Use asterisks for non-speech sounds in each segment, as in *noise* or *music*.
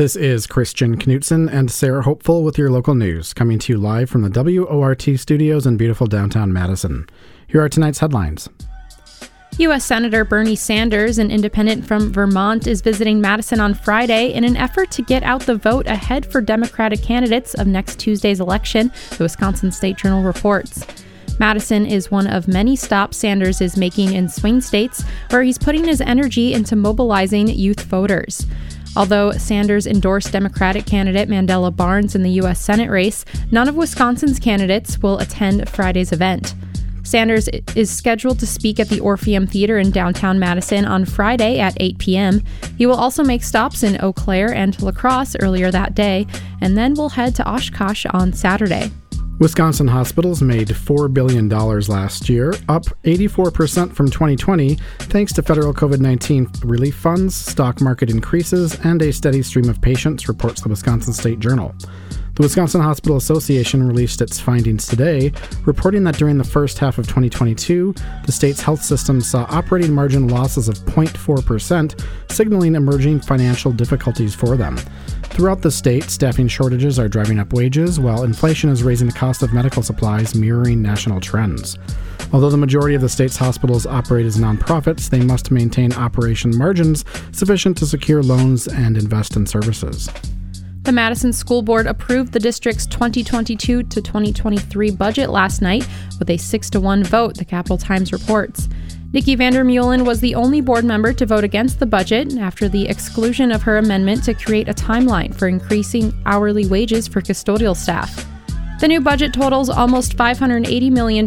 This is Christian Knutson and Sarah Hopeful with your local news, coming to you live from the WORT studios in beautiful downtown Madison. Here are tonight's headlines. U.S. Senator Bernie Sanders, an independent from Vermont, is visiting Madison on Friday in an effort to get out the vote ahead for Democratic candidates of next Tuesday's election, the Wisconsin State Journal reports. Madison is one of many stops Sanders is making in swing states where he's putting his energy into mobilizing youth voters. Although Sanders endorsed Democratic candidate Mandela Barnes in the U.S. Senate race, none of Wisconsin's candidates will attend Friday's event. Sanders is scheduled to speak at the Orpheum Theater in downtown Madison on Friday at 8 p.m. He will also make stops in Eau Claire and La Crosse earlier that day, and then will head to Oshkosh on Saturday. Wisconsin hospitals made $4 billion last year, up 84% from 2020, thanks to federal COVID 19 relief funds, stock market increases, and a steady stream of patients, reports the Wisconsin State Journal. The Wisconsin Hospital Association released its findings today, reporting that during the first half of 2022, the state's health system saw operating margin losses of 0.4%, signaling emerging financial difficulties for them. Throughout the state, staffing shortages are driving up wages, while inflation is raising the cost of medical supplies, mirroring national trends. Although the majority of the state's hospitals operate as nonprofits, they must maintain operation margins sufficient to secure loans and invest in services. The Madison School Board approved the district's 2022 to 2023 budget last night with a 6 to 1 vote, the Capital Times reports. Nikki Vandermeulen was the only board member to vote against the budget after the exclusion of her amendment to create a timeline for increasing hourly wages for custodial staff. The new budget totals almost $580 million,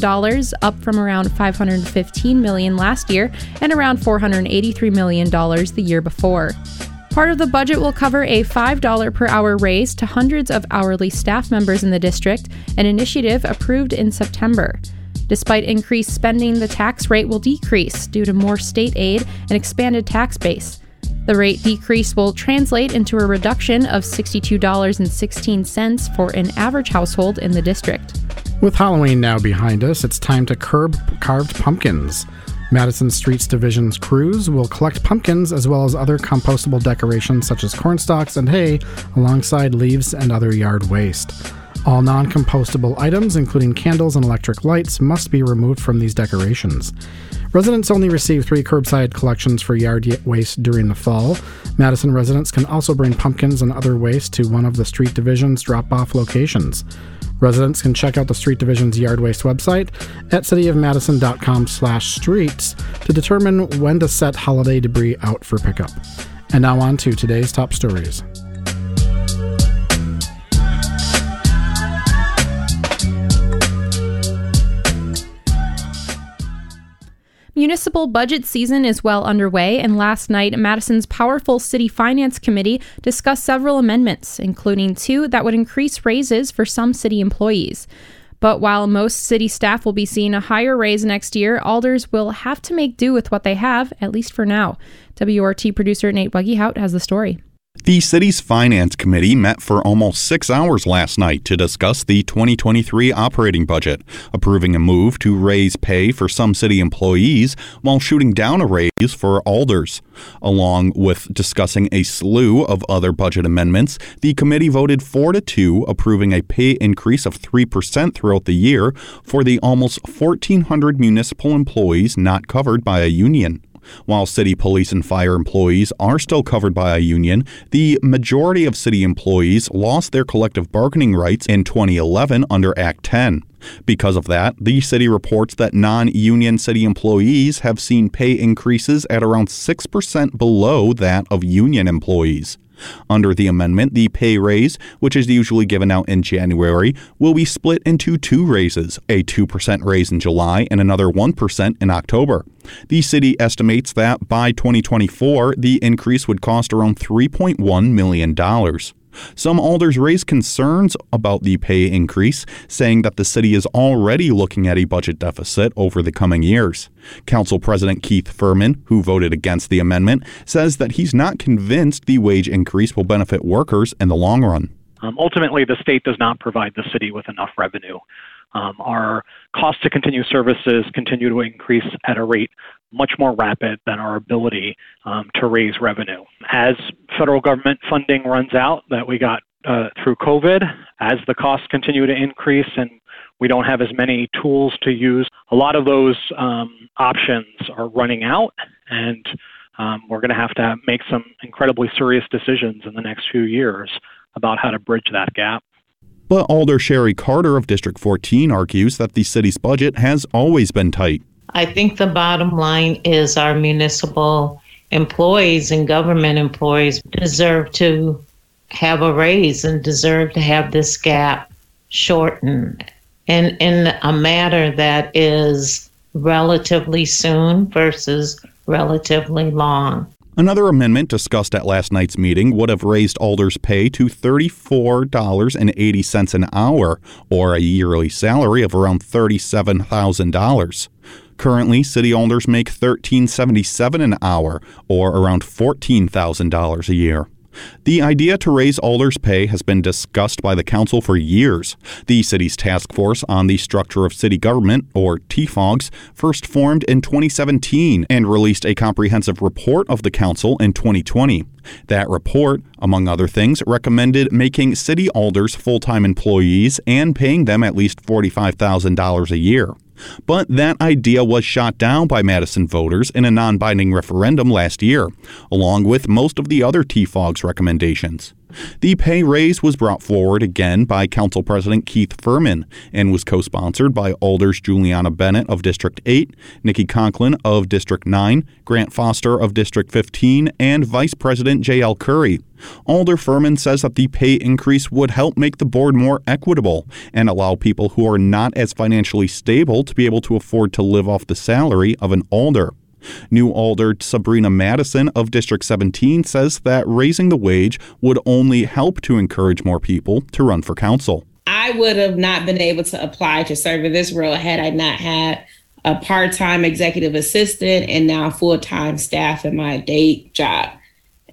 up from around 515 million last year and around $483 million the year before. Part of the budget will cover a $5 per hour raise to hundreds of hourly staff members in the district, an initiative approved in September. Despite increased spending, the tax rate will decrease due to more state aid and expanded tax base. The rate decrease will translate into a reduction of $62.16 for an average household in the district. With Halloween now behind us, it's time to curb carved pumpkins. Madison Streets Division's crews will collect pumpkins as well as other compostable decorations such as corn stalks and hay alongside leaves and other yard waste. All non compostable items, including candles and electric lights, must be removed from these decorations. Residents only receive three curbside collections for yard waste during the fall. Madison residents can also bring pumpkins and other waste to one of the street division's drop off locations. Residents can check out the Street Division's yard waste website at cityofmadison.com slash streets to determine when to set holiday debris out for pickup. And now on to today's top stories. Municipal budget season is well underway, and last night, Madison's powerful City Finance Committee discussed several amendments, including two that would increase raises for some city employees. But while most city staff will be seeing a higher raise next year, alders will have to make do with what they have, at least for now. WORT producer Nate Buggyhout has the story. The city's finance committee met for almost six hours last night to discuss the 2023 operating budget, approving a move to raise pay for some city employees while shooting down a raise for alders. Along with discussing a slew of other budget amendments, the committee voted 4 to 2, approving a pay increase of 3% throughout the year for the almost 1,400 municipal employees not covered by a union. While city police and fire employees are still covered by a union, the majority of city employees lost their collective bargaining rights in 2011 under Act 10. Because of that, the city reports that non union city employees have seen pay increases at around 6% below that of union employees. Under the amendment, the pay raise, which is usually given out in January, will be split into two raises a 2% raise in July and another 1% in October. The city estimates that by 2024, the increase would cost around $3.1 million. Some alders raised concerns about the pay increase, saying that the city is already looking at a budget deficit over the coming years. Council President Keith Furman, who voted against the amendment, says that he's not convinced the wage increase will benefit workers in the long run. Um, ultimately, the state does not provide the city with enough revenue Um, our cost to continue services continue to increase at a rate much more rapid than our ability um, to raise revenue. As federal government funding runs out that we got uh, through COVID, as the costs continue to increase and we don't have as many tools to use, a lot of those um, options are running out, and um, we're going to have to make some incredibly serious decisions in the next few years about how to bridge that gap. But Alder Sherry Carter of District 14 argues that the city's budget has always been tight. I think the bottom line is our municipal employees and government employees deserve to have a raise and deserve to have this gap shortened and in a matter that is relatively soon versus relatively long. Another amendment discussed at last night's meeting would have raised Alder's pay to $34.80 an hour, or a yearly salary of around $37,000. Currently, city Alders make $13.77 an hour, or around $14,000 a year. The idea to raise Alder's pay has been discussed by the council for years. The city's task force on the structure of city government, or TFOGS, first formed in 2017 and released a comprehensive report of the council in 2020. That report, among other things, recommended making city alders full time employees and paying them at least $45,000 a year. But that idea was shot down by Madison voters in a non binding referendum last year, along with most of the other TFOG's recommendations. The pay raise was brought forward again by Council President Keith Furman and was co sponsored by Alders Juliana Bennett of District 8, Nikki Conklin of District 9, Grant Foster of District 15, and Vice President Jael Currie. Alder Furman says that the pay increase would help make the board more equitable and allow people who are not as financially stable to be able to afford to live off the salary of an alder. New Alder Sabrina Madison of District 17 says that raising the wage would only help to encourage more people to run for council. I would have not been able to apply to serve in this role had I not had a part time executive assistant and now full time staff in my day job.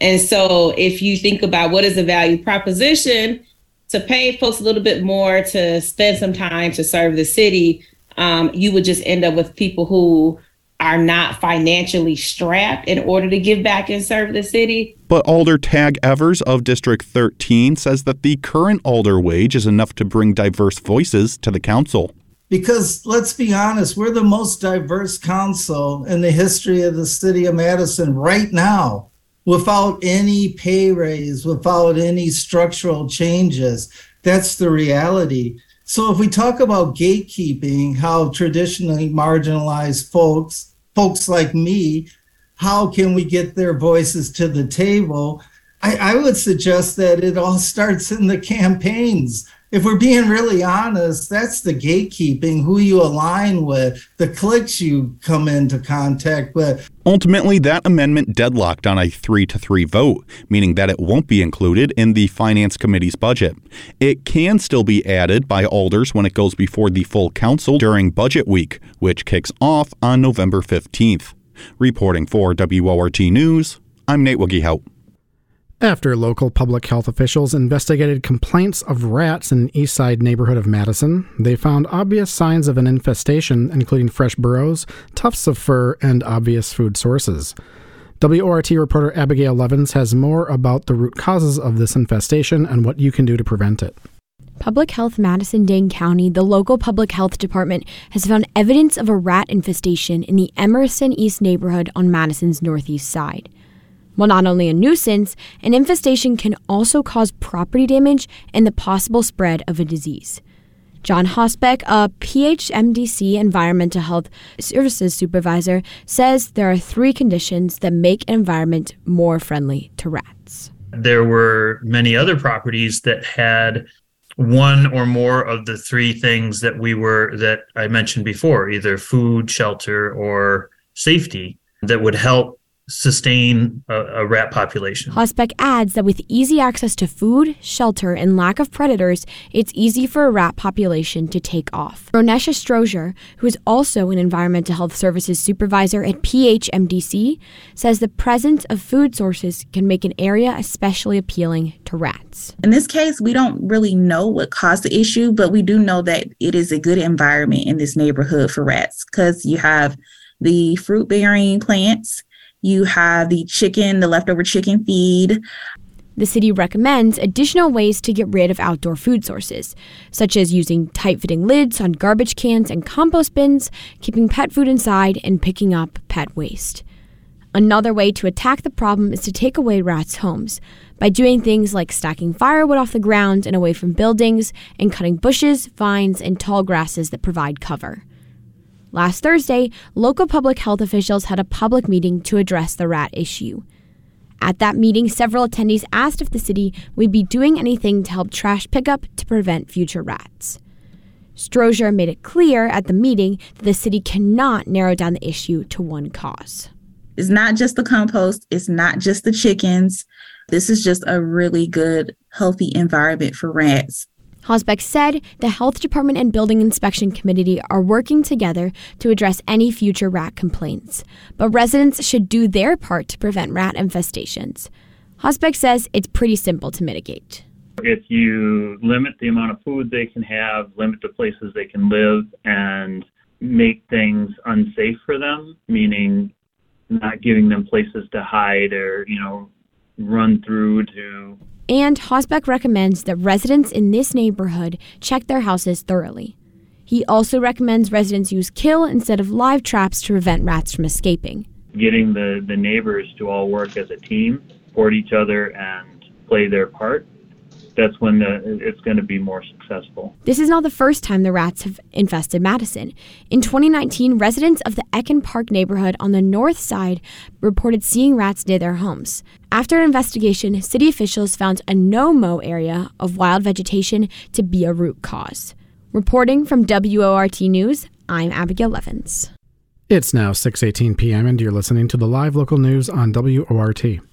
And so, if you think about what is the value proposition to pay folks a little bit more to spend some time to serve the city, um, you would just end up with people who are not financially strapped in order to give back and serve the city. But Alder Tag Evers of District 13 says that the current Alder wage is enough to bring diverse voices to the council. Because let's be honest, we're the most diverse council in the history of the city of Madison right now, without any pay raise, without any structural changes. That's the reality. So if we talk about gatekeeping, how traditionally marginalized folks folks like me, how can we get their voices to the table? I, I would suggest that it all starts in the campaigns if we're being really honest, that's the gatekeeping, who you align with, the cliques you come into contact with. Ultimately, that amendment deadlocked on a 3 to 3 vote, meaning that it won't be included in the Finance Committee's budget. It can still be added by alders when it goes before the full council during budget week, which kicks off on November 15th. Reporting for WORT News, I'm Nate Woogie after local public health officials investigated complaints of rats in an east side neighborhood of Madison, they found obvious signs of an infestation, including fresh burrows, tufts of fur, and obvious food sources. WORT reporter Abigail Levins has more about the root causes of this infestation and what you can do to prevent it. Public Health Madison Dane County, the local public health department, has found evidence of a rat infestation in the Emerson East neighborhood on Madison's northeast side. While not only a nuisance, an infestation can also cause property damage and the possible spread of a disease. John Hausbeck, a PHMDC Environmental Health Services Supervisor, says there are three conditions that make an environment more friendly to rats. There were many other properties that had one or more of the three things that we were that I mentioned before, either food, shelter, or safety that would help sustain a, a, rat population. Hausbeck adds that with easy access to food, shelter, and lack of predators, it's easy for a rat population to take off. Ronesha Strozier, who is also an environmental health services supervisor at PHMDC, says the presence of food sources can make an area especially appealing to rats. In this case, we don't really know what caused the issue, but we do know that it is a good environment in this neighborhood for rats because you have the fruit bearing plants you have the chicken, the leftover chicken feed. The city recommends additional ways to get rid of outdoor food sources, such as using tight fitting lids on garbage cans and compost bins, keeping pet food inside, and picking up pet waste. Another way to attack the problem is to take away rats' homes by doing things like stacking firewood off the ground and away from buildings and cutting bushes, vines, and tall grasses that provide cover. Last Thursday, local public health officials had a public meeting to address the rat issue. At that meeting, several attendees asked if the city would be doing anything to help trash pickup to prevent future rats. Strozier made it clear at the meeting that the city cannot narrow down the issue to one cause. It's not just the compost, it's not just the chickens. This is just a really good, healthy environment for rats. Hausbeck said the health department and building inspection committee are working together to address any future rat complaints, but residents should do their part to prevent rat infestations. Hausbeck says it's pretty simple to mitigate. If you limit the amount of food they can have, limit the places they can live, and make things unsafe for them, meaning not giving them places to hide or, you know, run through to and Hausbeck recommends that residents in this neighborhood check their houses thoroughly. He also recommends residents use kill instead of live traps to prevent rats from escaping. Getting the, the neighbors to all work as a team, support each other, and play their part that's when the, it's going to be more successful. This is not the first time the rats have infested Madison. In 2019, residents of the Eken Park neighborhood on the north side reported seeing rats near their homes. After an investigation, city officials found a no mow area of wild vegetation to be a root cause. Reporting from WORT News, I'm Abigail Levins. It's now 6:18 p.m. and you're listening to the live local news on WORT.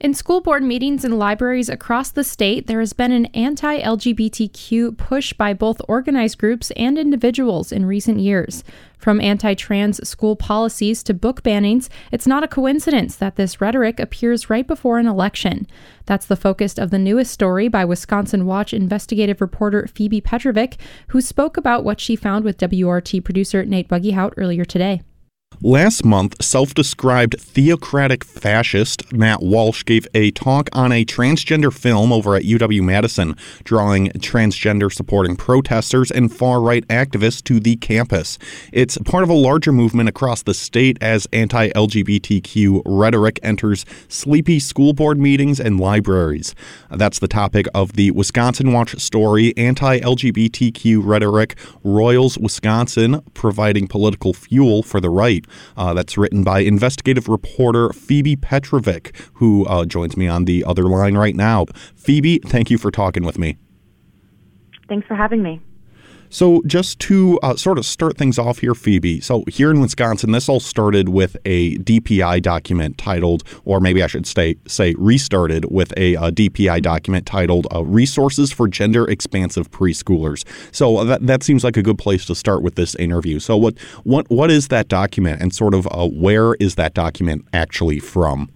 In school board meetings and libraries across the state, there has been an anti LGBTQ push by both organized groups and individuals in recent years. From anti trans school policies to book bannings, it's not a coincidence that this rhetoric appears right before an election. That's the focus of the newest story by Wisconsin Watch investigative reporter Phoebe Petrovic, who spoke about what she found with WORT producer Nate Buggyhout earlier today. Last month, self described theocratic fascist Matt Walsh gave a talk on a transgender film over at UW Madison, drawing transgender supporting protesters and far right activists to the campus. It's part of a larger movement across the state as anti LGBTQ rhetoric enters sleepy school board meetings and libraries. That's the topic of the Wisconsin Watch story Anti LGBTQ Rhetoric Roils Wisconsin, providing political fuel for the right. Uh, that's written by investigative reporter Phoebe Petrovic, who uh, joins me on the other line right now. Phoebe, thank you for talking with me. Thanks for having me. So, just to uh, sort of start things off here, Phoebe. So, here in Wisconsin, this all started with a DPI document titled, or maybe I should say, say restarted with a, uh, DPI document titled uh, "Resources for Gender Expansive Preschoolers." So uh, that that seems like a good place to start with this interview. So, what what what is that document, and sort of uh, where is that document actually from?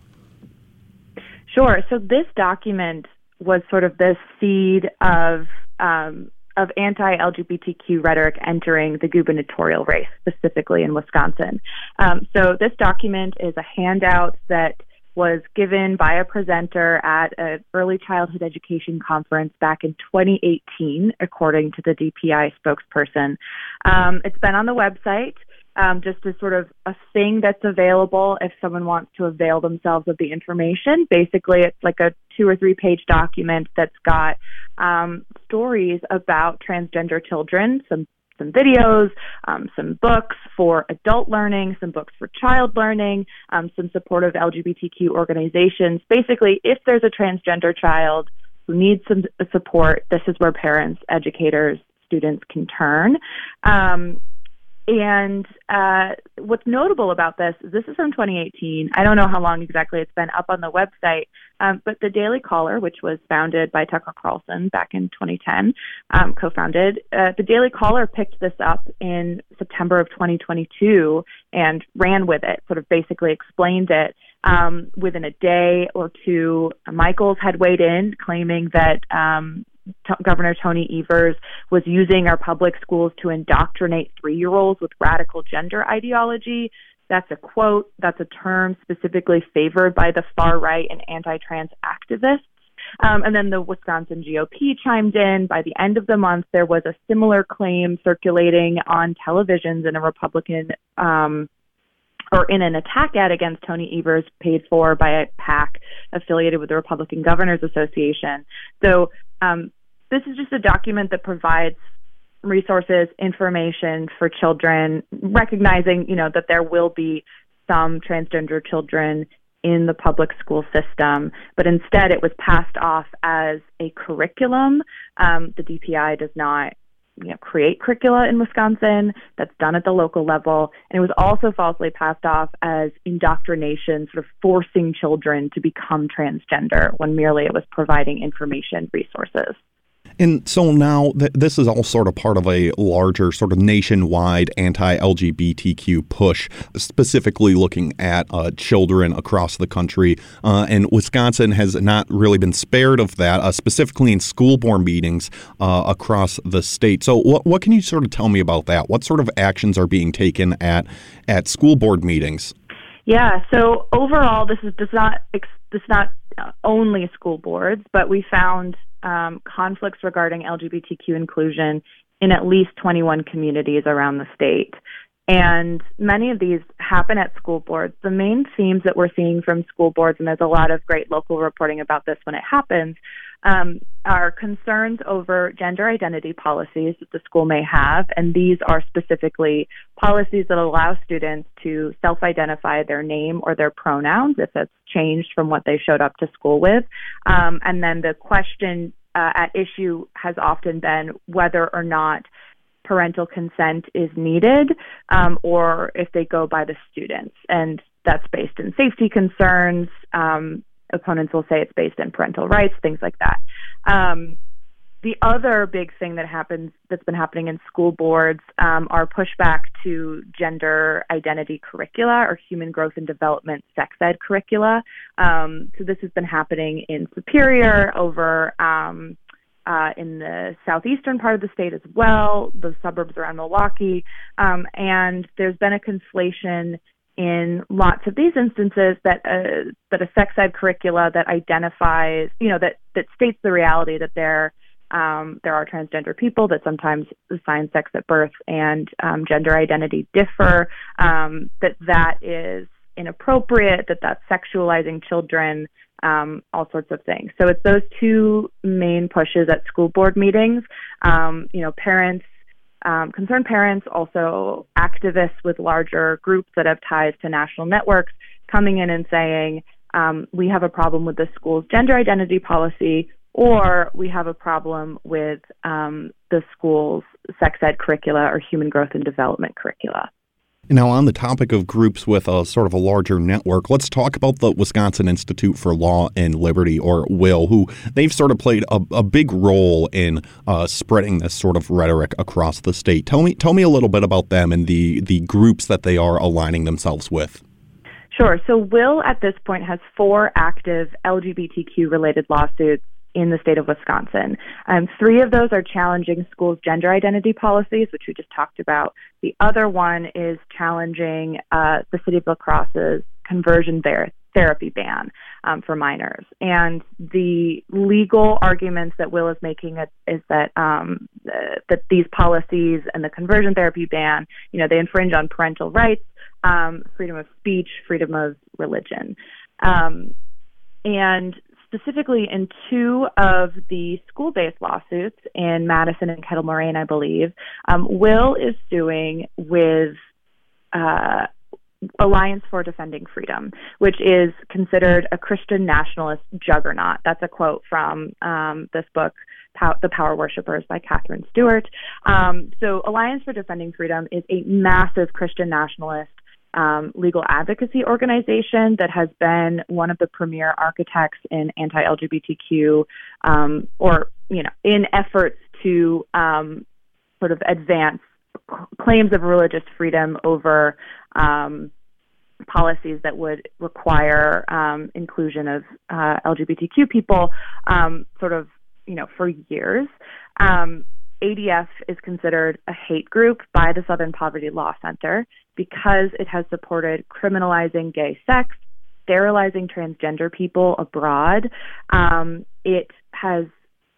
Sure. So, this document was sort of the seed of um, of anti LGBTQ rhetoric entering the gubernatorial race, specifically in Wisconsin. Um, so, this document is a handout that was given by a presenter at an early childhood education conference back in 2018, according to the DPI spokesperson. Um, it's been on the website um, just as sort of a thing that's available if someone wants to avail themselves of the information. Basically, it's like a two or three page document that's got um, stories about transgender children, some some videos, um, some books for adult learning, some books for child learning, um, some supportive LGBTQ organizations. Basically, if there's a transgender child who needs some support, this is where parents, educators, students can turn. Um, and uh, what's notable about this, is this is from 2018. I don't know how long exactly it's been up on the website, um, but the Daily Caller, which was founded by Tucker Carlson back in 2010, um, co-founded, uh, the Daily Caller picked this up in September of 2022 and ran with it, sort of basically explained it. Um, within a day or two, Michels had weighed in, claiming that um, T- Governor Tony Evers was using our public schools to indoctrinate three year olds with radical gender ideology. That's a quote, that's a term specifically favored by the far right and anti trans activists. Um, and then the Wisconsin GOP chimed in. By the end of the month, there was a similar claim circulating on televisions in a Republican um, or in an attack ad against Tony Evers paid for by a PAC affiliated with the Republican Governors Association. So um, this is just a document that provides resources, information for children, recognizing, you know, that there will be some transgender children in the public school system, but instead it was passed off as a curriculum. Um, the DPI does not you know, create curricula in Wisconsin that's done at the local level. And it was also falsely passed off as indoctrination, sort of forcing children to become transgender when merely it was providing information resources. And so now th- this is all sort of part of a larger, sort of nationwide anti LGBTQ push, specifically looking at uh, children across the country. Uh, and Wisconsin has not really been spared of that, uh, specifically in school board meetings uh, across the state. So, what, what can you sort of tell me about that? What sort of actions are being taken at, at school board meetings? Yeah, so overall, this is does not this not only school boards, but we found um, conflicts regarding LGBTQ inclusion in at least 21 communities around the state. And many of these happen at school boards. The main themes that we're seeing from school boards, and there's a lot of great local reporting about this when it happens, um, are concerns over gender identity policies that the school may have. And these are specifically policies that allow students to self identify their name or their pronouns if it's changed from what they showed up to school with. Um, and then the question uh, at issue has often been whether or not parental consent is needed um, or if they go by the students. And that's based in safety concerns. Um, opponents will say it's based in parental rights, things like that. Um, the other big thing that happens that's been happening in school boards um, are pushback to gender identity curricula or human growth and development sex ed curricula. Um, so this has been happening in Superior over um, uh, in the southeastern part of the state as well, the suburbs around Milwaukee, um, and there's been a conflation in lots of these instances that uh, that a sex ed curricula that identifies, you know, that that states the reality that there um, there are transgender people that sometimes assign sex at birth and um, gender identity differ. Um, that that is inappropriate. That that's sexualizing children um, all sorts of things. So it's those two main pushes at school board meetings. Um, you know, parents, um, concerned parents, also activists with larger groups that have ties to national networks coming in and saying, um, we have a problem with the school's gender identity policy, or we have a problem with um, the school's sex ed curricula or human growth and development curricula. Now, on the topic of groups with a sort of a larger network, let's talk about the Wisconsin Institute for Law and Liberty, or WILL, who they've sort of played a, a big role in uh, spreading this sort of rhetoric across the state. Tell me, tell me a little bit about them and the the groups that they are aligning themselves with. Sure. So, WILL at this point has four active LGBTQ related lawsuits in the state of Wisconsin. Um, three of those are challenging schools' gender identity policies, which we just talked about. The other one is challenging uh, the city of La Crosse's conversion ther- therapy ban um, for minors. And the legal arguments that WILL is making is, that um, uh, that these policies and the conversion therapy ban, you know, they infringe on parental rights, um, freedom of speech, freedom of religion. Um, and specifically in two of the school based lawsuits in Madison and Kettle Moraine, I believe, um, WILL is suing with uh, Alliance for Defending Freedom, which is considered a Christian nationalist juggernaut. That's a quote from um, this book, The Power Worshippers by Katherine Stewart. Um, so, Alliance for Defending Freedom is a massive Christian nationalist um, legal advocacy organization that has been one of the premier architects in anti-LGBTQ um, or you know in efforts to um, sort of advance claims of religious freedom over um, policies that would require um, inclusion of uh, LGBTQ people, um, sort of, you know, for years. ADF is considered a hate group by the Southern Poverty Law Center because it has supported criminalizing gay sex, sterilizing transgender people abroad. Um, it has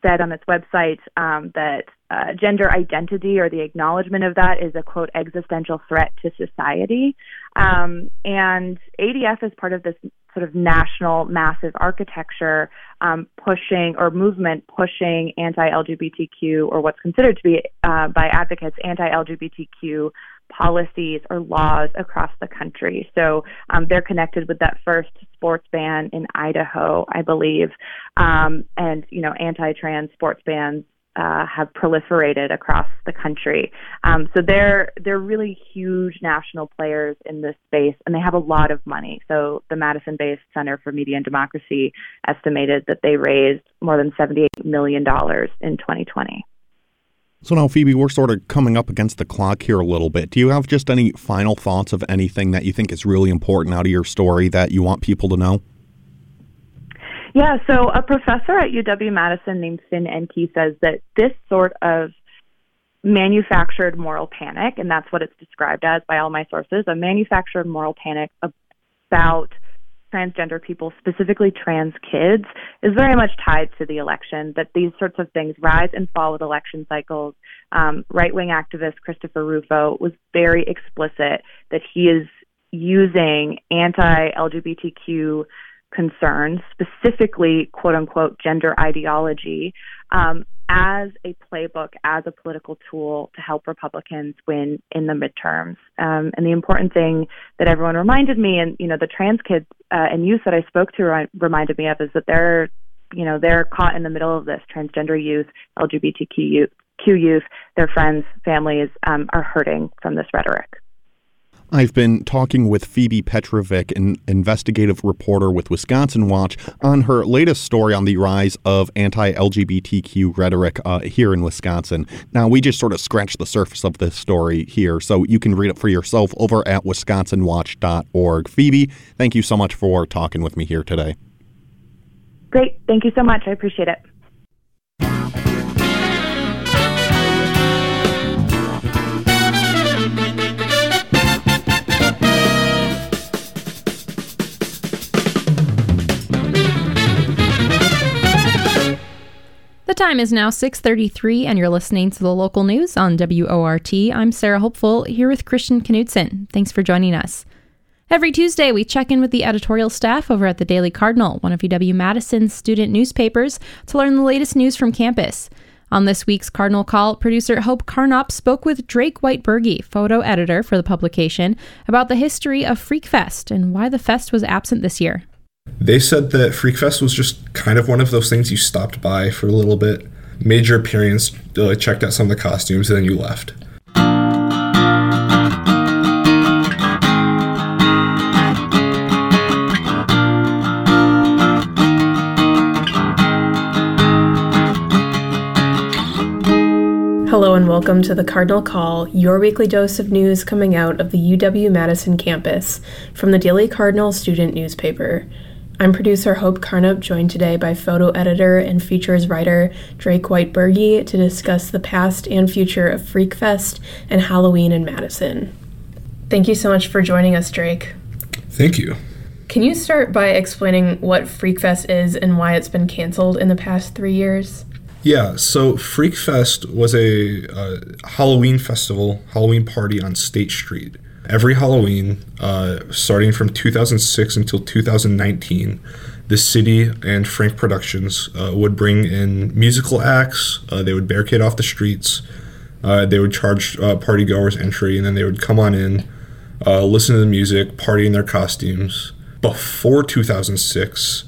said on its website um, that uh, gender identity or the acknowledgement of that is a quote existential threat to society. Um, and ADF is part of this sort of national massive architecture um, pushing or movement pushing anti-LGBTQ or what's considered to be uh, by advocates anti-LGBTQ policies or laws across the country. So um, they're connected with that first sports ban in Idaho, I believe, um, and you know anti-trans sports bans uh, have proliferated across the country. Um, so they're they're really huge national players in this space, and they have a lot of money. So the Madison-based Center for Media and Democracy estimated that they raised more than seventy-eight million dollars in 2020. So now, Phoebe, we're sort of coming up against the clock here a little bit. Do you have just any final thoughts of anything that you think is really important out of your story that you want people to know? Yeah, so a professor at UW Madison named Finn Enke says that this sort of manufactured moral panic, and that's what it's described as by all my sources, a manufactured moral panic about transgender people, specifically trans kids, is very much tied to the election. That these sorts of things rise and fall with election cycles. Um, right wing activist Christopher Rufo was very explicit that he is using anti LGBTQ concerns, specifically quote unquote gender ideology, um, as a playbook, as a political tool to help Republicans win in the midterms. Um, and the important thing that everyone reminded me, and you know, the trans kids uh, and youth that I spoke to re- reminded me of, is that they're, you know, they're caught in the middle of this. Transgender youth, LGBTQ youth, Q youth, their friends, families um, are hurting from this rhetoric. I've been talking with Phoebe Petrovic, an investigative reporter with Wisconsin Watch, on her latest story on the rise of anti LGBTQ rhetoric uh, here in Wisconsin. Now, we just sort of scratched the surface of this story here, so you can read it for yourself over at wisconsinwatch.org. Phoebe, thank you so much for talking with me here today. Great. Thank you so much. I appreciate it. The time is now 6:33 and you're listening to the local news on WORT. I'm Sarah Hopeful here with Christian Knudsen. Thanks for joining us. Every Tuesday, we check in with the editorial staff over at the Daily Cardinal, one of UW Madison's student newspapers, to learn the latest news from campus. On this week's Cardinal Call, producer Hope Carnop spoke with Drake White-Berge, photo editor for the publication, about the history of Freak Fest and why the fest was absent this year. They said that Freak Fest was just kind of one of those things you stopped by for a little bit, made your appearance, uh, checked out some of the costumes, and then you left. Hello and welcome to the Cardinal Call, your weekly dose of news coming out of the UW Madison campus from the Daily Cardinal student newspaper. I'm producer Hope Carnop, joined today by photo editor and features writer Drake White-Berge to discuss the past and future of Freak Fest and Halloween in Madison. Thank you so much for joining us, Drake. Thank you. Can you start by explaining what Freak Fest is and why it's been canceled in the past three years? Yeah, so Freak Fest was a uh, Halloween festival, Halloween party on State Street every Halloween, uh, starting from 2006 until 2019, the city and Frank Productions uh, would bring in musical acts. Uh, they would barricade off the streets. Uh, they would charge uh, partygoers entry, and then they would come on in. uh, listen to the music, party in their costumes. Before 2006,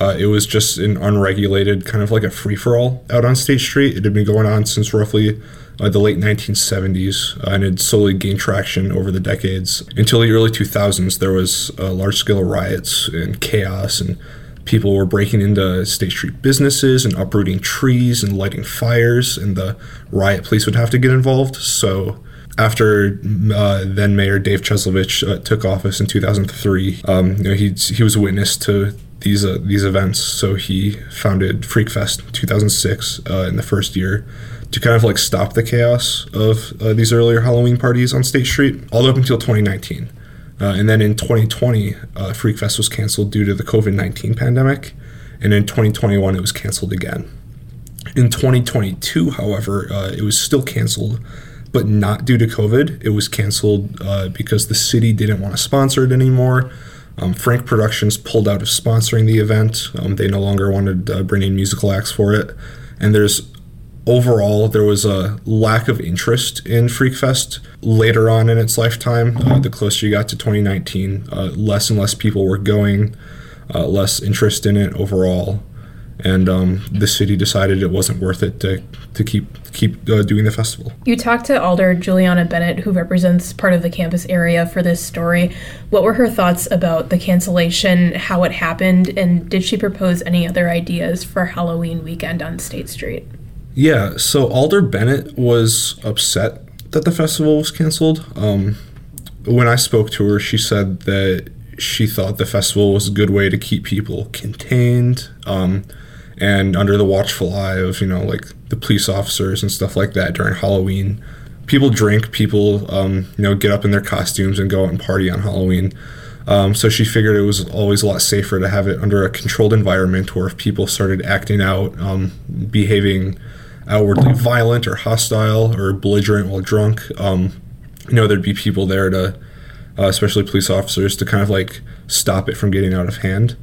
uh, it was just an unregulated kind of like a free for all out on State Street. It had been going on since roughly the late 1970s uh, and had slowly gained traction over the decades. Until the early 2000s, there was uh, large scale riots and chaos, and people were breaking into State Street businesses and uprooting trees and lighting fires, and the riot police would have to get involved. So after uh, then Mayor Dave Cieslewicz uh, took office in 2003, um, you know, he he was a witness to these uh, these events. So he founded Freakfest in 2006 uh, in the first year to kind of like stop the chaos of uh, these earlier Halloween parties on State Street, all the way up until 2019. Uh, and then in 2020, Freak Fest was canceled due to the COVID 19 pandemic, and in 2021 it was canceled again. In 2022, however, it was still canceled but not due to COVID. It was canceled uh, because the city didn't want to sponsor it anymore. Um, Frank Productions pulled out of sponsoring the event. Um, they no longer wanted to bring in musical acts for it. And there's overall, there was a lack of interest in Freakfest later on in its lifetime. Uh, the closer you got to 2019, uh, less and less people were going, uh, less interest in it overall and um, the city decided it wasn't worth it to, to keep keep uh, doing the festival. You talked to Alder Juliana Bennett, who represents part of the campus area for this story. What were her thoughts about the cancellation, how it happened, and did she propose any other ideas for Halloween weekend on State Street? Yeah, so Alder Bennett was upset that the festival was canceled. Um, when I spoke to her, she said that she thought the festival was a good way to keep people contained. Um, and under the watchful eye of you know like the police officers and stuff like that during Halloween. People drink, people um, you know get up in their costumes and go out and party on Halloween. Um, so she figured it was always a lot safer to have it under a controlled environment where if people started acting out, um, behaving outwardly violent or hostile or belligerent while drunk, um, you know, there'd be people there to, uh, especially police officers, to kind of like stop it from getting out of hand.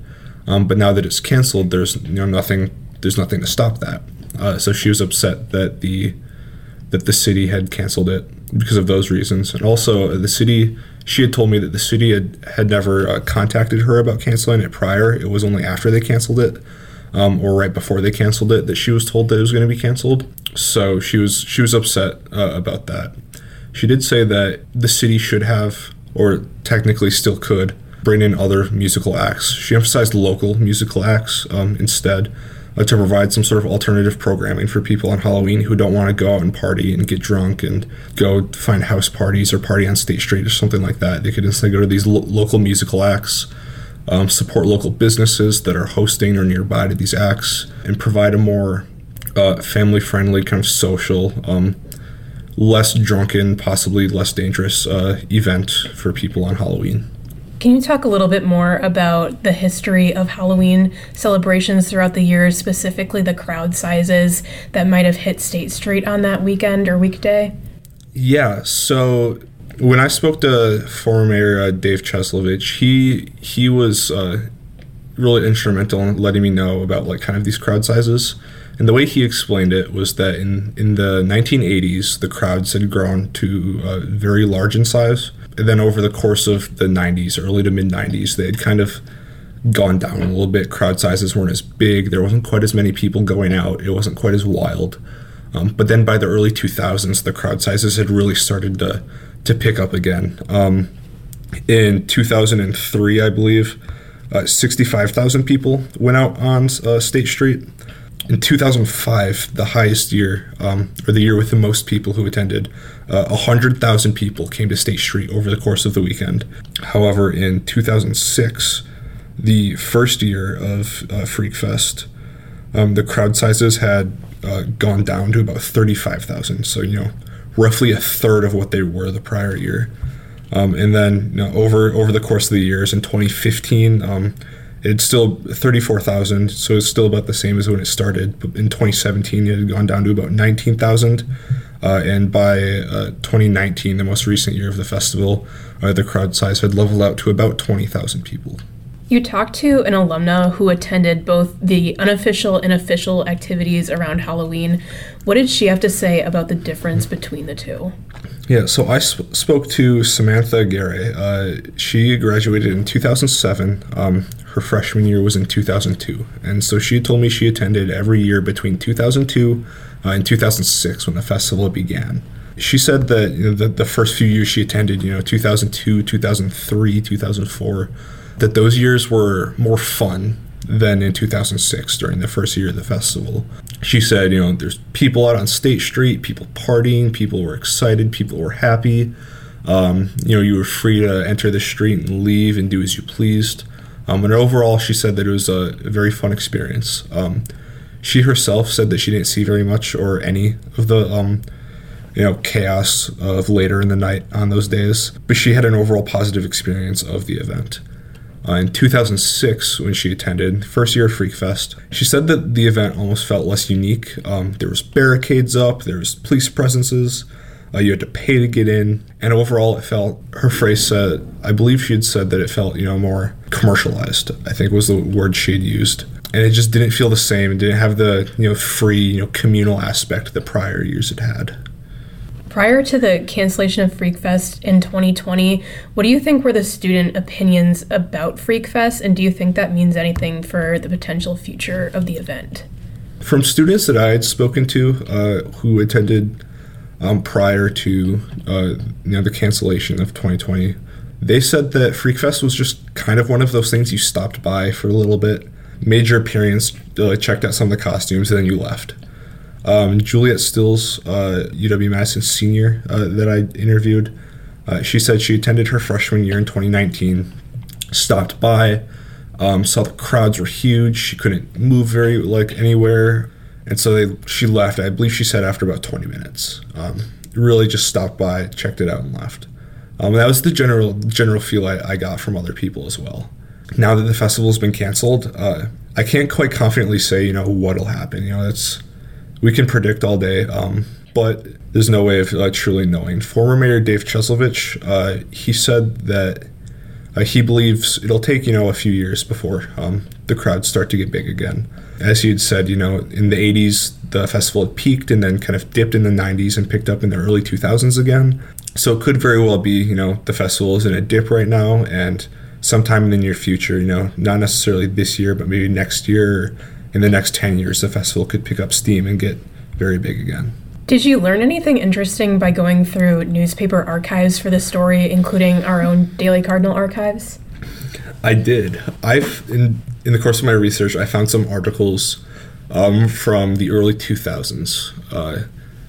Um, but now that it's canceled, there's you know nothing. There's nothing to stop that. Uh, so she was upset that the that the city had canceled it because of those reasons, and also uh, the city. She had told me that the city had had never uh, contacted her about canceling it prior. It was only after they canceled it, um, or right before they canceled it, that she was told that it was going to be canceled. So she was she was upset uh, about that. She did say that the city should have, or technically still could, bring in other musical acts. She emphasized local musical acts um, instead uh, to provide some sort of alternative programming for people on Halloween who don't want to go out and party and get drunk and go find house parties or party on State Street or something like that. They could instead go to these lo- local musical acts. Um, support local businesses that are hosting or nearby to these acts and provide a more uh, family friendly, kind of social, um, less drunken, possibly less dangerous uh, event for people on Halloween. Can you talk a little bit more about the history of Halloween celebrations throughout the years, specifically the crowd sizes that might have hit State Street on that weekend or weekday? Yeah, so when I spoke to former Mayor uh, Dave Cieslewicz, he he was uh, really instrumental in letting me know about like kind of these crowd sizes. And the way he explained it was that in, in the 1980s, the crowds had grown to uh, very large in size and then over the course of the 90s, early to mid 90s, they had kind of gone down a little bit. Crowd sizes weren't as big. There wasn't quite as many people going out. It wasn't quite as wild. Um, but then by the early 2000s, the crowd sizes had really started to to pick up again. Um, in 2003, I believe, uh, 65,000 people went out on uh, State Street in 2005, the highest year, um, or the year with the most people who attended, uh, 100,000 people came to State Street over the course of the weekend. However, in 2006, the first year of uh, Freak Fest, um, the crowd sizes had uh, gone down to about 35,000. So, you know, roughly a third of what they were the prior year. Um, and then you know, over over the course of the years, in 2015, um, it's still 34,000, so it's still about the same as when it started. But in 2017, it had gone down to about 19,000. Uh, and by uh, 2019, the most recent year of the festival, uh, the crowd size had leveled out to about 20,000 people. You talked to an alumna who attended both the unofficial and official activities around Halloween. What did she have to say about the difference between the two? Yeah, so I sp- spoke to Samantha Gare. Uh, she graduated in 2007. Um, her freshman year was in 2002. And so she told me she attended every year between 2002 uh, and 2006 when the festival began. She said that you know, the, the first few years she attended, you know, 2002, 2003, 2004, that those years were more fun than in 2006 during the first year of the festival. She said, you know, there's people out on State Street, people partying, people were excited, people were happy. Um, you know, you were free to enter the street and leave and do as you pleased. Um, and overall, she said that it was a, very fun experience. Um, she herself said that she didn't see very much or any of the um, you know chaos of later in the night on those days, but she had an overall positive experience of the event. Uh, in 2006, when she attended first year Freak Fest, she said that the event almost felt less unique. Um, there was barricades up, there was police presences, uh, you had to pay to get in, and overall, it felt. Her phrase said, I believe she had said that it felt, you know, more commercialized. I think was the word she had used, and it just didn't feel the same. It didn't have the you know free, you know, communal aspect that prior years had had. Prior to the cancellation of FreakFest in 2020, what do you think were the student opinions about FreakFest, and do you think that means anything for the potential future of the event? From students that I had spoken to uh, who attended um, prior to uh, you know the cancellation of 2020, they said that FreakFest was just kind of one of those things you stopped by for a little bit, made your appearance, uh, checked out some of the costumes, and then you left. Um, Juliet Stills, uh, UW Madison senior uh, that I interviewed, uh, she said she attended her freshman year in 2019, stopped by, um, saw the crowds were huge. She couldn't move very like anywhere, and so they she left. I believe she said after about 20 minutes. Um, really just stopped by, checked it out, and left. Um, that was the general general feel I, I, got from other people as well. Now that the festival's been canceled, uh, I can't quite confidently say you know what'll happen. You know, it's we can predict all day, um, but there's no way of uh, truly knowing. Former Mayor Dave Cieslewicz, uh, he said that uh, he believes it'll take you know a few years before um, the crowds start to get big again. As he had said, you know, in the 80s the festival had peaked and then kind of dipped in the 90s and picked up in the early 2000s again. So it could very well be, you know, the festival is in a dip right now and sometime in the near future, you know, not necessarily this year, but maybe next year in the next 10 years, the festival could pick up steam and get very big again. Did you learn anything interesting by going through newspaper archives for the story, including our own Daily Cardinal archives? I did. I've in in the course of my research, I found some articles um, from the early 2000s. Uh,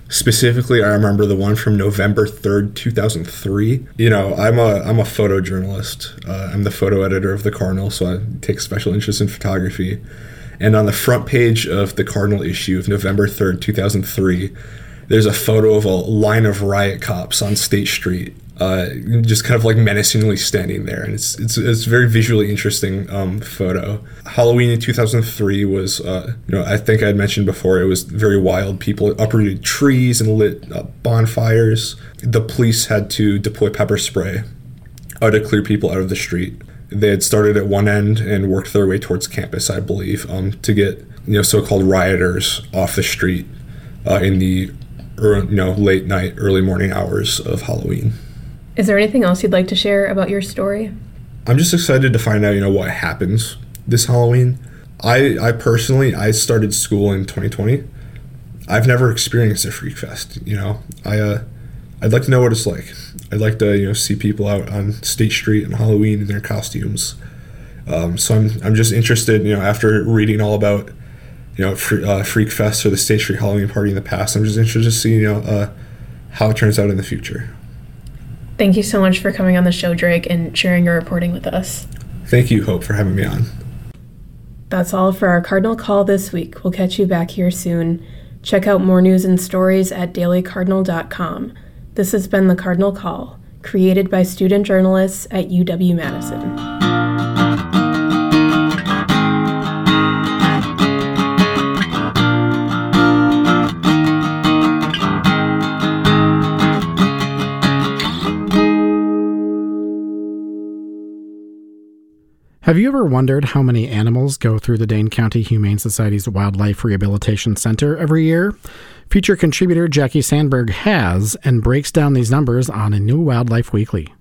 specifically, I remember the one from November 3rd, 2003. You know, I'm a I'm a photojournalist. Uh, I'm the photo editor of the Cardinal, so I take special interest in photography. And on the front page of the Cardinal issue of November 3rd, 2003, there's a photo of a line of riot cops on State Street, uh, just kind of like menacingly standing there. And it's, it's, it's a very visually interesting um, photo. Halloween in 2003 was, uh, you know, I think I had mentioned before, it was very wild. People uprooted trees and lit uh, bonfires. The police had to deploy pepper spray uh, to clear people out of the street they had started at one end and worked their way towards campus, I believe, um, to get you know so-called rioters off the street uh, in the you know late night, early morning hours of Halloween. Is there anything else you'd like to share about your story? I'm just excited to find out you know what happens this Halloween. I I personally I started school in 2020. I've never experienced a freak fest. You know I uh, I'd like to know what it's like. I'd like to you know see people out on State Street and Halloween in their costumes. Um, so I'm I'm just interested. You know, after reading all about you know free, uh, Freak Fest or the State Street Halloween party in the past, I'm just interested to see you know uh, how it turns out in the future. Thank you so much for coming on the show, Drake, and sharing your reporting with us. Thank you, Hope, for having me on. That's all for our Cardinal Call this week. We'll catch you back here soon. Check out more news and stories at dailycardinal.com. This has been the Cardinal Call, created by student journalists at UW Madison. Have you ever wondered how many animals go through the Dane County Humane Society's Wildlife Rehabilitation Center every year? Feature contributor Jackie Sandberg has and breaks down these numbers on a new Wildlife Weekly.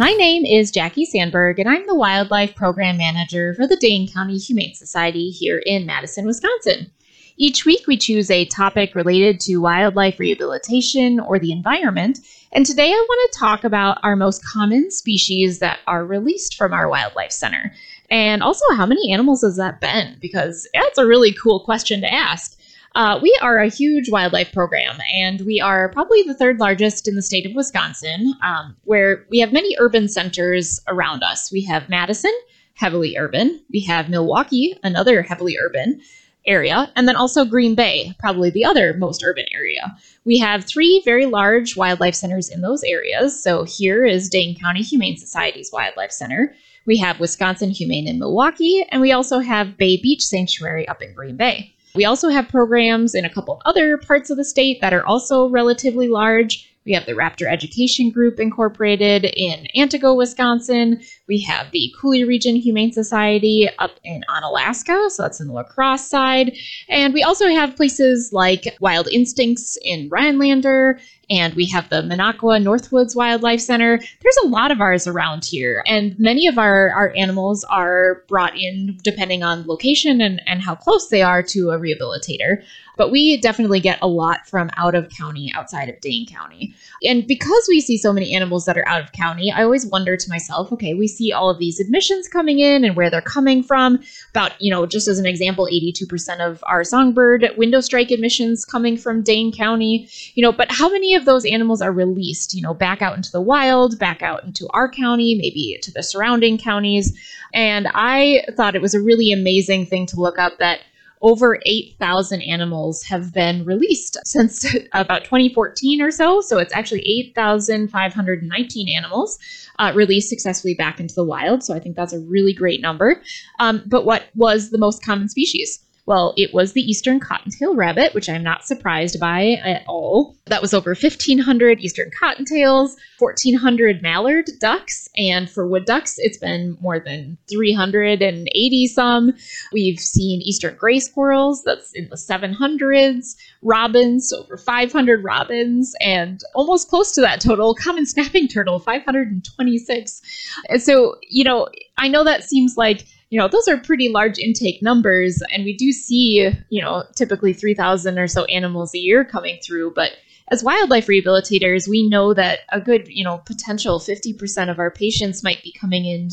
My name is Jackie Sandberg, and I'm the Wildlife Program Manager for the Dane County Humane Society here in Madison, Wisconsin. Each week, we choose a topic related to wildlife rehabilitation or the environment, and today I want to talk about our most common species that are released from our Wildlife Center. And also, how many animals has that been? Because that's a really cool question to ask. Uh, we are a huge wildlife program, and we are probably the third largest in the state of Wisconsin, um, where we have many urban centers around us. We have Madison, heavily urban. We have Milwaukee, another heavily urban area, and then also Green Bay, probably the other most urban area. We have three very large wildlife centers in those areas. So here is Dane County Humane Society's Wildlife Center. We have Wisconsin Humane in Milwaukee, and we also have Bay Beach Sanctuary up in Green Bay. We also have programs in a couple other parts of the state that are also relatively large. We have the Raptor Education Group Incorporated in Antigo, Wisconsin. We have the Coulee Region Humane Society up in Onalaska, so that's in the La Crosse side. And we also have places like Wild Instincts in Rhinelander, and we have the Minocqua Northwoods Wildlife Center. There's a lot of ours around here, and many of our, our animals are brought in depending on location and, and how close they are to a rehabilitator. But we definitely get a lot from out of county, outside of Dane County. And because we see so many animals that are out of county, I always wonder to myself, okay, we see all of these admissions coming in and where they're coming from. About, you know, just as an example, 82% of our songbird window strike admissions coming from Dane County, you know, but how many of those animals are released, you know, back out into the wild, back out into our county, maybe to the surrounding counties? And I thought it was a really amazing thing to look up that over 8,000 animals have been released since *laughs* about 2014 or so. So it's actually 8,519 animals uh, released successfully back into the wild. So I think that's a really great number. Um, but what was the most common species? Well, it was the eastern cottontail rabbit, which I'm not surprised by at all. That was over 1,500 eastern cottontails, 1,400 mallard ducks, and for wood ducks, it's been more than 380 some. We've seen eastern gray squirrels, that's in the 700s, robins, over 500 robins, and almost close to that total, common snapping turtle, 526. And so, you know, I know that seems like you know, those are pretty large intake numbers. And we do see, you know, typically 3,000 or so animals a year coming through. But as wildlife rehabilitators, we know that a good, you know, potential 50% of our patients might be coming in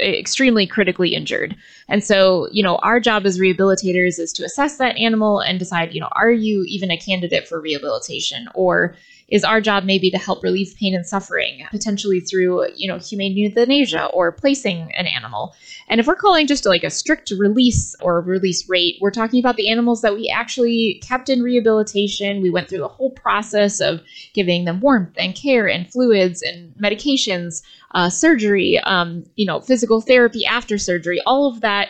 extremely critically injured. And so, you know, our job as rehabilitators is to assess that animal and decide, you know, are you even a candidate for rehabilitation or is our job maybe to help relieve pain and suffering, potentially through, you know, humane euthanasia or placing an animal. And if we're calling just like a strict release or release rate, we're talking about the animals that we actually kept in rehabilitation. We went through the whole process of giving them warmth and care and fluids and medications, uh, surgery, um, you know, physical therapy after surgery. All of that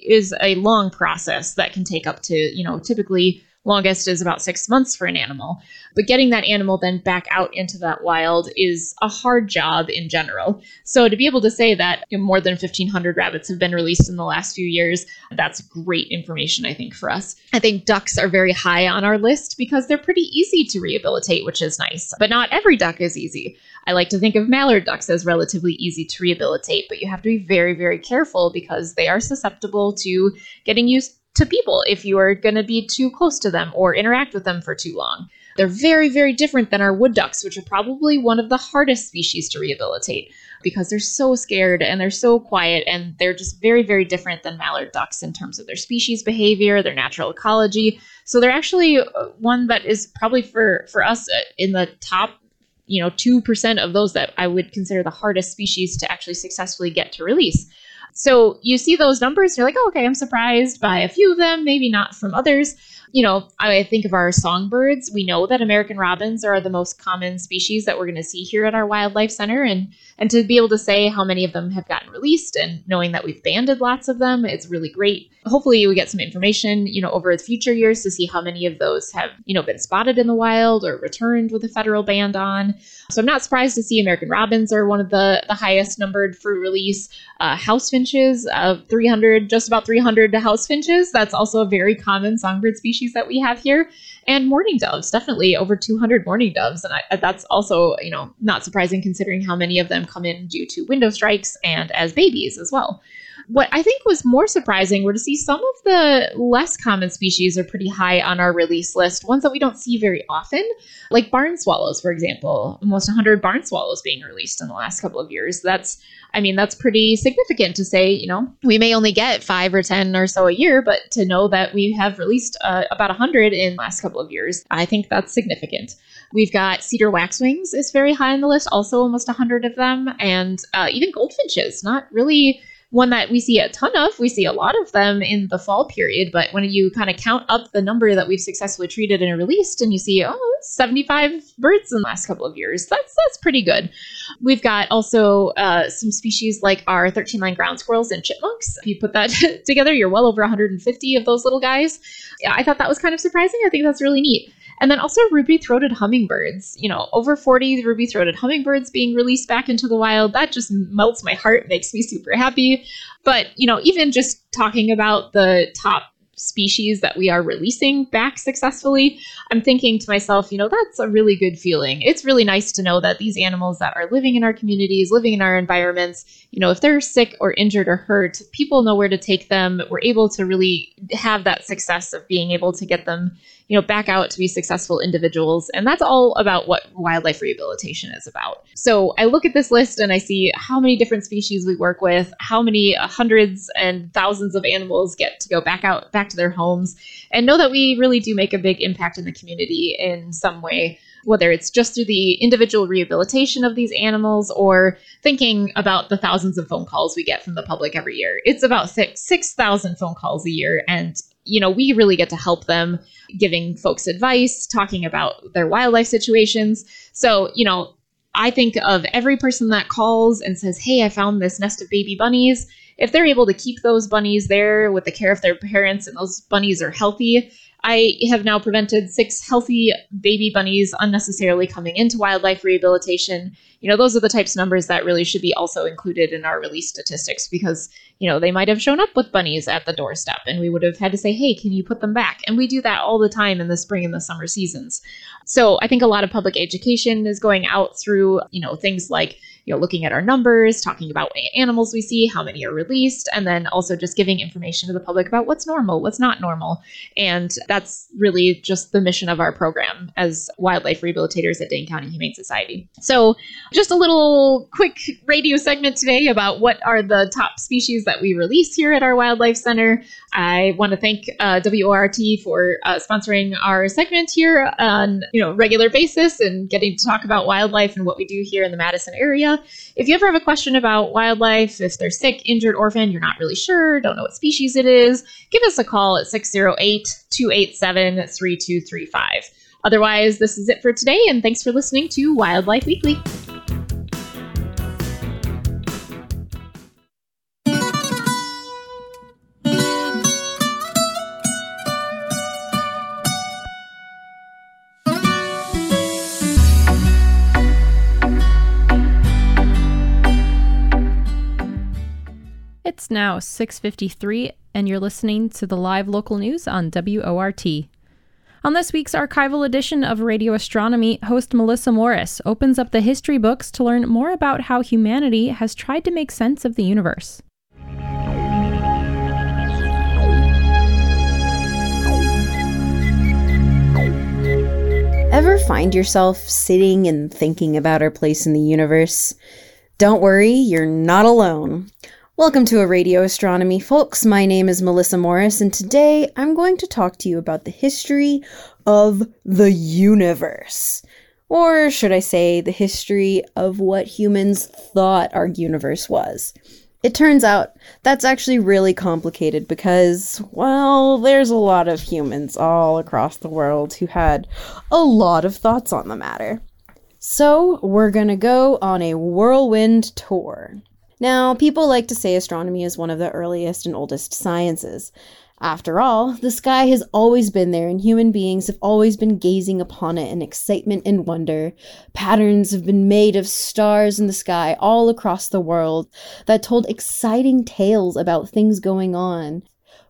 is a long process that can take up to, you know, typically longest is about six months for an animal. But getting that animal then back out into that wild is a hard job in general. So to be able to say that more than 1,500 rabbits have been released in the last few years, that's great information, I think, for us. I think ducks are very high on our list because they're pretty easy to rehabilitate, which is nice. But not every duck is easy. I like to think of mallard ducks as relatively easy to rehabilitate, but you have to be very, very careful because they are susceptible to getting used to people if you are going to be too close to them or interact with them for too long. They're very, very different than our wood ducks, which are probably one of the hardest species to rehabilitate because they're so scared and they're so quiet and they're just very, very different than mallard ducks in terms of their species behavior, their natural ecology. So they're actually uh, one that is probably for, for us uh, in the top you know 2% of those that I would consider the hardest species to actually successfully get to release. So you see those numbers, you're like, oh, okay, I'm surprised by a few of them, maybe not from others. You know, I think of our songbirds. We know that American robins are the most common species that we're going to see here at our wildlife center, and and to be able to say how many of them have gotten released, and knowing that we've banded lots of them, it's really great. Hopefully, we get some information, you know, over the future years to see how many of those have, you know, been spotted in the wild or returned with a federal band on. So I'm not surprised to see American robins are one of the the highest numbered for release. Uh, house finches of 300, just about 300 house finches. That's also a very common songbird species that we have here. And mourning doves, definitely over 200 mourning doves. And I, uh, that's also, you know, not surprising considering how many of them come in due to window strikes and as babies as well. What I think was more surprising were to see some of the less common species are pretty high on our release list, ones that we don't see very often, like barn swallows, for example. Almost 100 barn swallows being released in the last couple of years. That's I mean, that's pretty significant to say, you know, we may only get five or 10 or so a year, but to know that we have released uh, about 100 in the last couple of years, I think that's significant. We've got cedar waxwings is very high on the list, also almost 100 of them, and uh, even goldfinches, not really one that we see a ton of. We see a lot of them in the fall period, but when you kind of count up the number that we've successfully treated and released, and you see, oh, 75 birds in the last couple of years, that's that's pretty good. We've got also uh, some species like our 13 line ground squirrels and chipmunks. If you put that *laughs* together, you're well over 150 of those little guys. Yeah, I thought that was kind of surprising. I think that's really neat. And then also ruby throated hummingbirds. You know, over 40 ruby throated hummingbirds being released back into the wild. That just melts my heart, makes me super happy. But, you know, even just talking about the top species that we are releasing back successfully, I'm thinking to myself, you know, that's a really good feeling. It's really nice to know that these animals that are living in our communities, living in our environments, you know, if they're sick or injured or hurt, people know where to take them. We're able to really have that success of being able to get them you know, back out to be successful individuals. And that's all about what wildlife rehabilitation is about. So I look at this list and I see how many different species we work with, how many hundreds and thousands of animals get to go back out, back to their homes, and know that we really do make a big impact in the community in some way whether it's just through the individual rehabilitation of these animals or thinking about the thousands of phone calls we get from the public every year. It's about six six thousand phone calls a year, and you know we really get to help them giving folks advice, talking about their wildlife situations. So, you know, I think of every person that calls and says, Hey, I found this nest of baby bunnies. If they're able to keep those bunnies there with the care of their parents and those bunnies are healthy, I have now prevented six healthy baby bunnies unnecessarily coming into wildlife rehabilitation. You know, those are the types of numbers that really should be also included in our release statistics because, you know, they might have shown up with bunnies at the doorstep and we would have had to say, hey, can you put them back? And we do that all the time in the spring and the summer seasons. So I think a lot of public education is going out through, you know, things like you know, looking at our numbers, talking about animals we see, how many are released, and then also just giving information to the public about what's normal, what's not normal. And that's really just the mission of our program as wildlife rehabilitators at Dane County Humane Society. So, just a little quick radio segment today about what are the top species that we release here at our Wildlife Center. I want to thank uh, WORT for uh, sponsoring our segment here on you know regular basis and getting to talk about wildlife and what we do here in the Madison area. If you ever have a question about wildlife, if they're sick, injured, orphaned, you're not really sure, don't know what species it is, give us a call at 608 287 3235. Otherwise, this is it for today, and thanks for listening to Wildlife Weekly. Now 6:53 and you're listening to the live local news on WORT. On this week's archival edition of Radio Astronomy, host Melissa Morris opens up the history books to learn more about how humanity has tried to make sense of the universe. Ever find yourself sitting and thinking about our place in the universe? Don't worry, you're not alone. Welcome to a Radio Astronomy, folks. My name is Melissa Morris, and today I'm going to talk to you about the history of the universe. Or should I say, the history of what humans thought our universe was. It turns out that's actually really complicated because, well, there's a lot of humans all across the world who had a lot of thoughts on the matter. So, we're gonna go on a whirlwind tour. Now, people like to say astronomy is one of the earliest and oldest sciences. After all, the sky has always been there, and human beings have always been gazing upon it in excitement and wonder. Patterns have been made of stars in the sky all across the world that told exciting tales about things going on.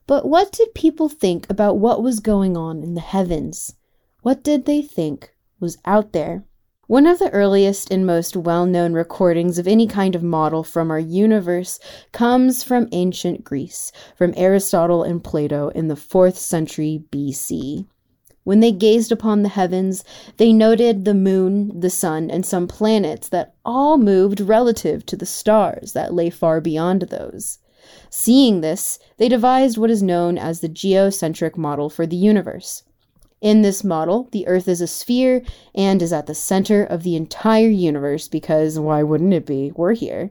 But what did people think about what was going on in the heavens? What did they think was out there? One of the earliest and most well known recordings of any kind of model from our universe comes from ancient Greece, from Aristotle and Plato in the 4th century BC. When they gazed upon the heavens, they noted the moon, the sun, and some planets that all moved relative to the stars that lay far beyond those. Seeing this, they devised what is known as the geocentric model for the universe. In this model, the Earth is a sphere and is at the center of the entire universe because why wouldn't it be? We're here.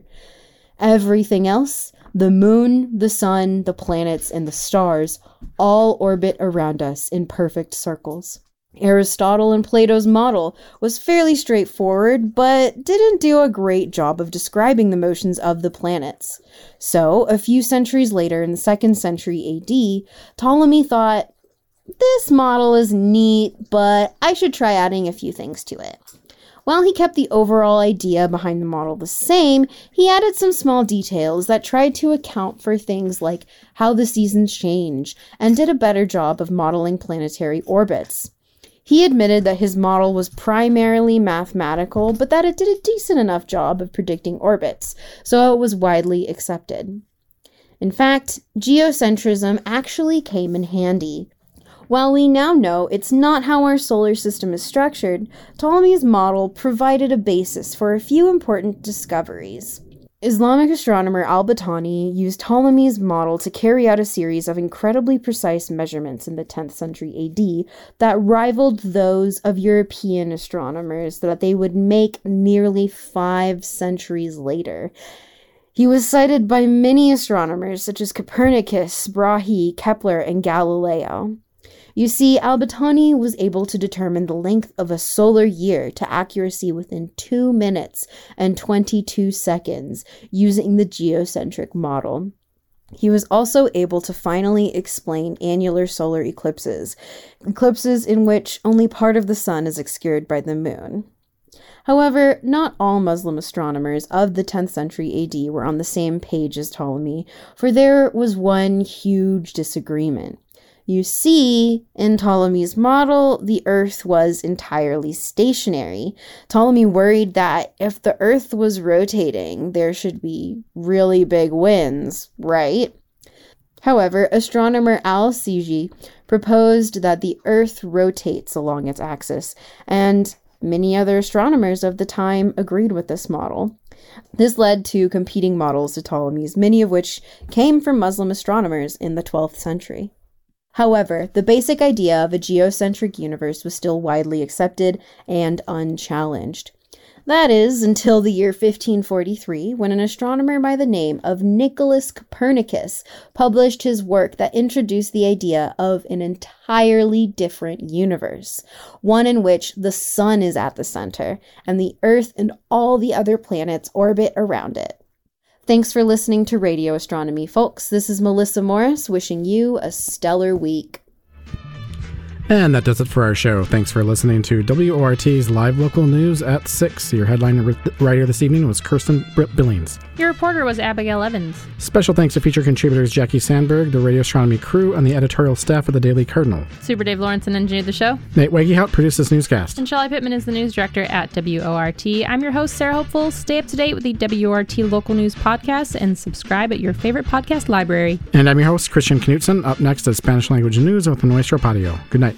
Everything else, the moon, the sun, the planets, and the stars, all orbit around us in perfect circles. Aristotle and Plato's model was fairly straightforward, but didn't do a great job of describing the motions of the planets. So, a few centuries later, in the second century AD, Ptolemy thought, this model is neat, but I should try adding a few things to it. While he kept the overall idea behind the model the same, he added some small details that tried to account for things like how the seasons change and did a better job of modeling planetary orbits. He admitted that his model was primarily mathematical, but that it did a decent enough job of predicting orbits, so it was widely accepted. In fact, geocentrism actually came in handy. While we now know it's not how our solar system is structured, Ptolemy's model provided a basis for a few important discoveries. Islamic astronomer al Battani used Ptolemy's model to carry out a series of incredibly precise measurements in the 10th century AD that rivaled those of European astronomers that they would make nearly five centuries later. He was cited by many astronomers such as Copernicus, Brahe, Kepler, and Galileo. You see, Al-Battani was able to determine the length of a solar year to accuracy within 2 minutes and 22 seconds using the geocentric model. He was also able to finally explain annular solar eclipses, eclipses in which only part of the sun is obscured by the moon. However, not all Muslim astronomers of the 10th century AD were on the same page as Ptolemy, for there was one huge disagreement. You see, in Ptolemy's model, the Earth was entirely stationary. Ptolemy worried that if the Earth was rotating, there should be really big winds, right? However, astronomer Al Siji proposed that the Earth rotates along its axis, and many other astronomers of the time agreed with this model. This led to competing models to Ptolemy's, many of which came from Muslim astronomers in the 12th century. However, the basic idea of a geocentric universe was still widely accepted and unchallenged. That is, until the year 1543, when an astronomer by the name of Nicholas Copernicus published his work that introduced the idea of an entirely different universe, one in which the sun is at the center and the Earth and all the other planets orbit around it. Thanks for listening to Radio Astronomy, folks. This is Melissa Morris wishing you a stellar week. And that does it for our show. Thanks for listening to WORT's live local news at 6. Your headline writer this evening was Kirsten Britt Billings. Your reporter was Abigail Evans. Special thanks to feature contributors Jackie Sandberg, the radio astronomy crew, and the editorial staff of the Daily Cardinal. Super Dave Lawrenson engineered the show. Nate Wagehout produced this newscast. And Shelly Pittman is the news director at WORT. I'm your host, Sarah Hopeful. Stay up to date with the WORT local news podcast and subscribe at your favorite podcast library. And I'm your host, Christian Knutson. Up next is Spanish language news with Nuestro Patio. Good night.